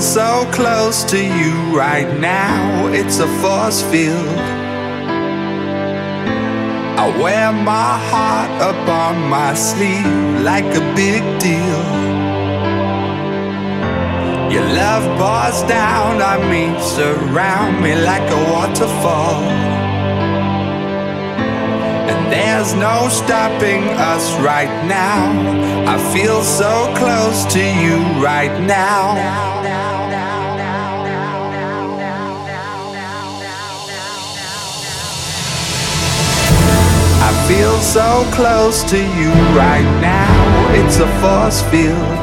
So close to you right now, it's a force field. I wear my heart up on my sleeve like a big deal. Your love pours down on me, surround me like a waterfall. And there's no stopping us right now. I feel so close to you right now. Feel so close to you right now. It's a force field.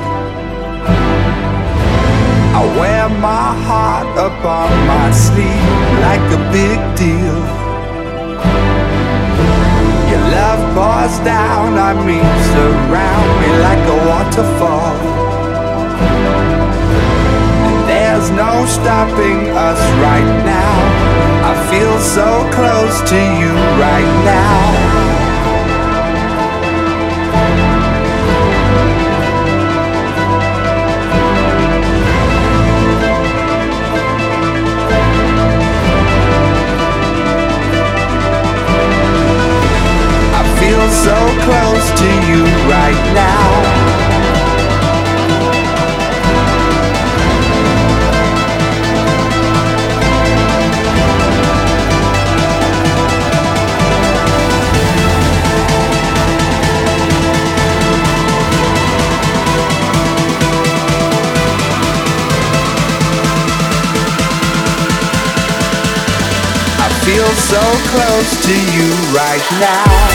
I wear my heart up on my sleeve like a big deal. Your love pours down on me, surround me like a waterfall. And there's no stopping us right now. I feel so close to you right now. To you right now.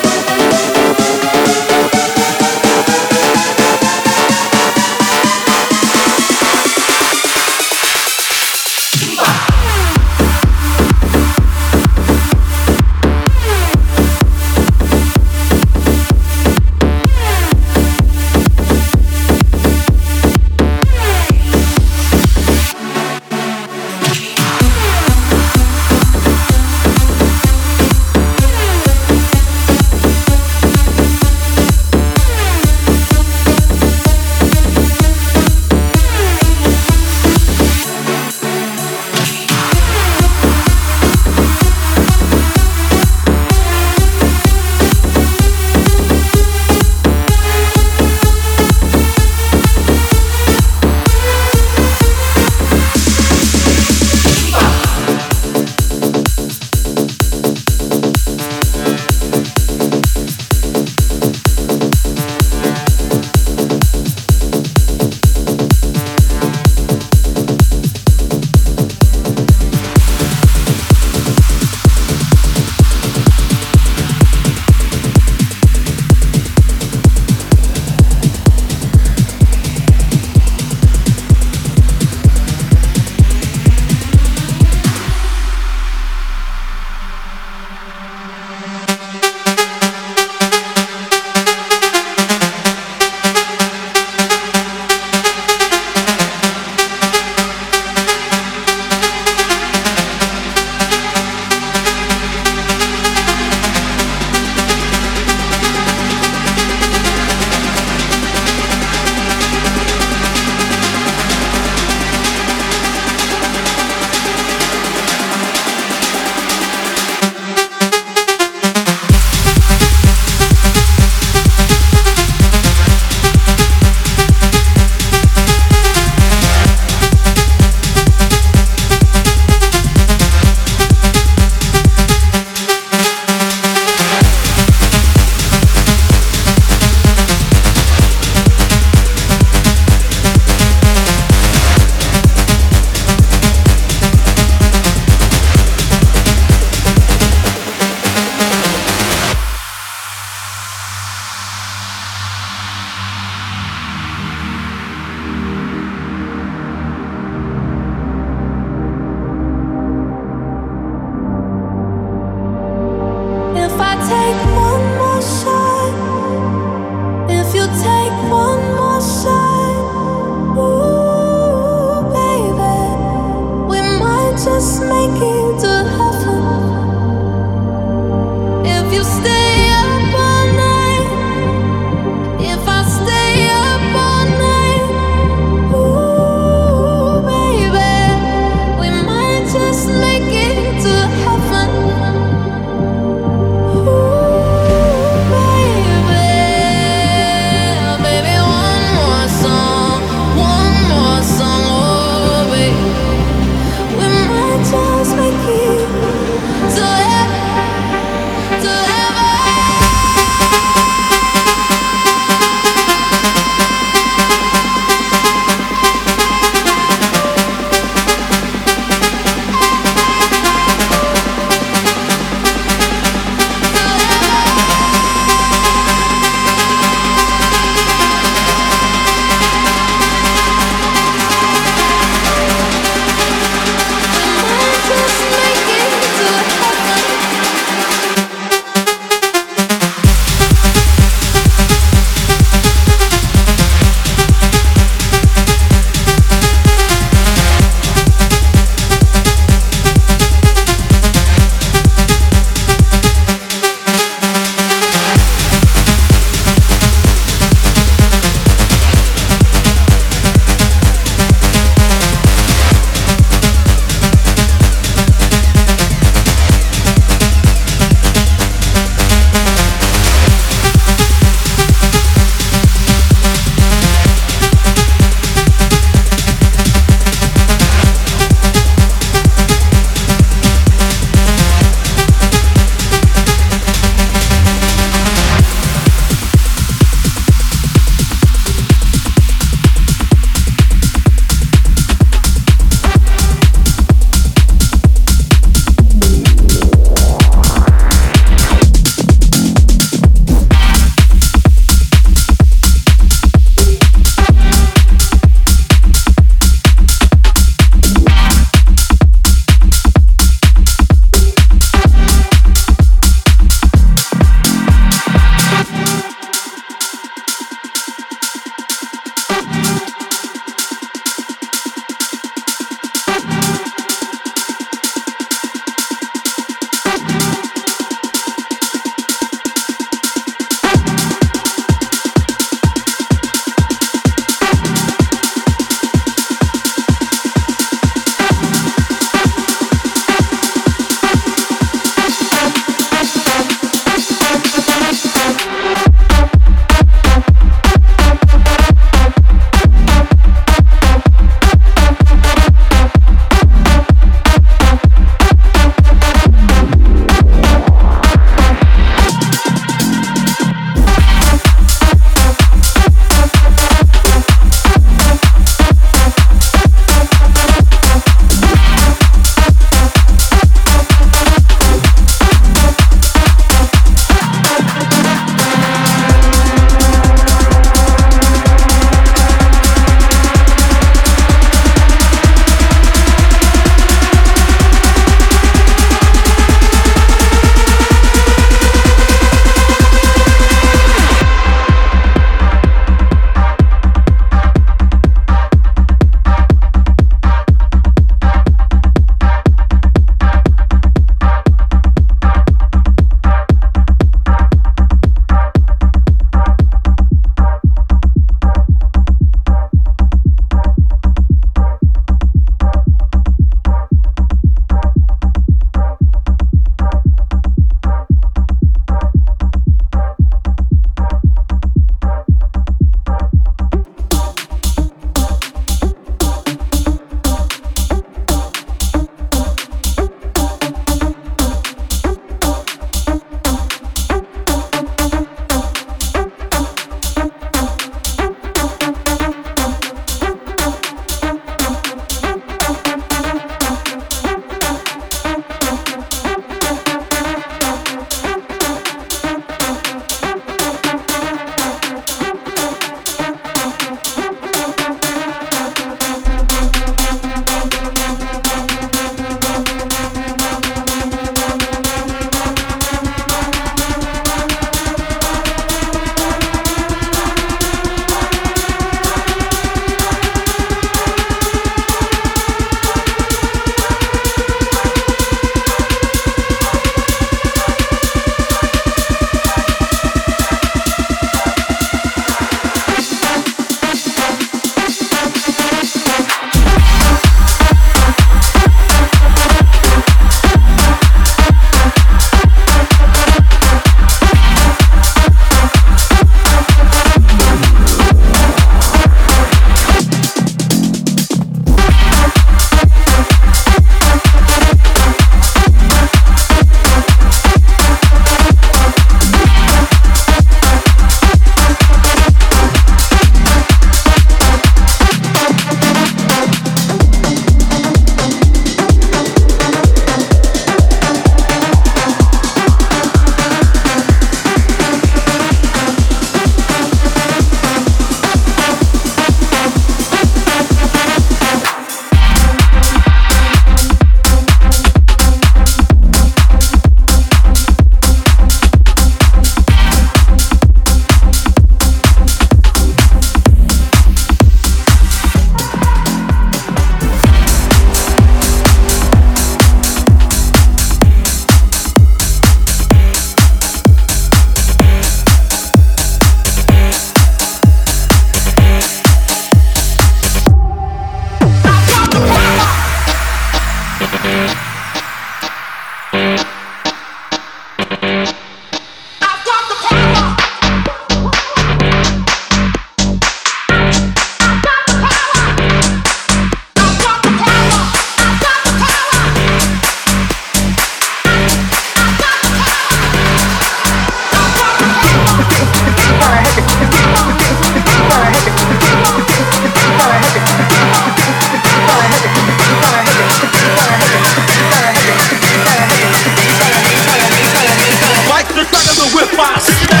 together with my snap.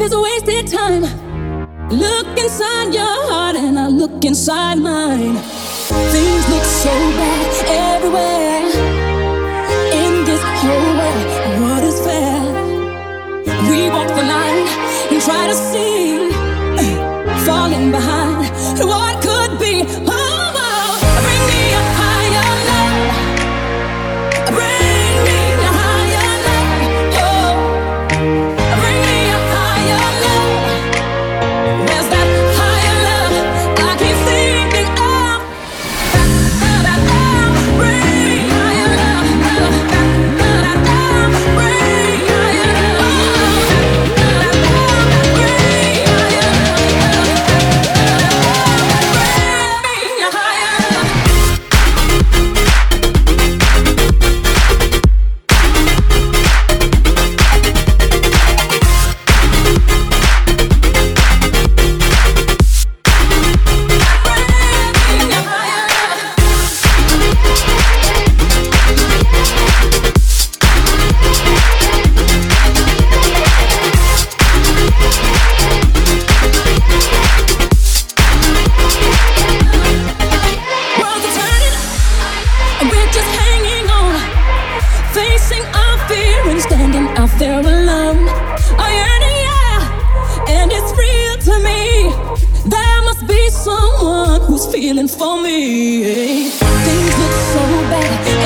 life is wasted time. Look inside your heart and I look inside mine. Things look so bad everywhere in this whole world. What is fair? We walk the line and try to see, falling behind what feeling for me. Things look so bad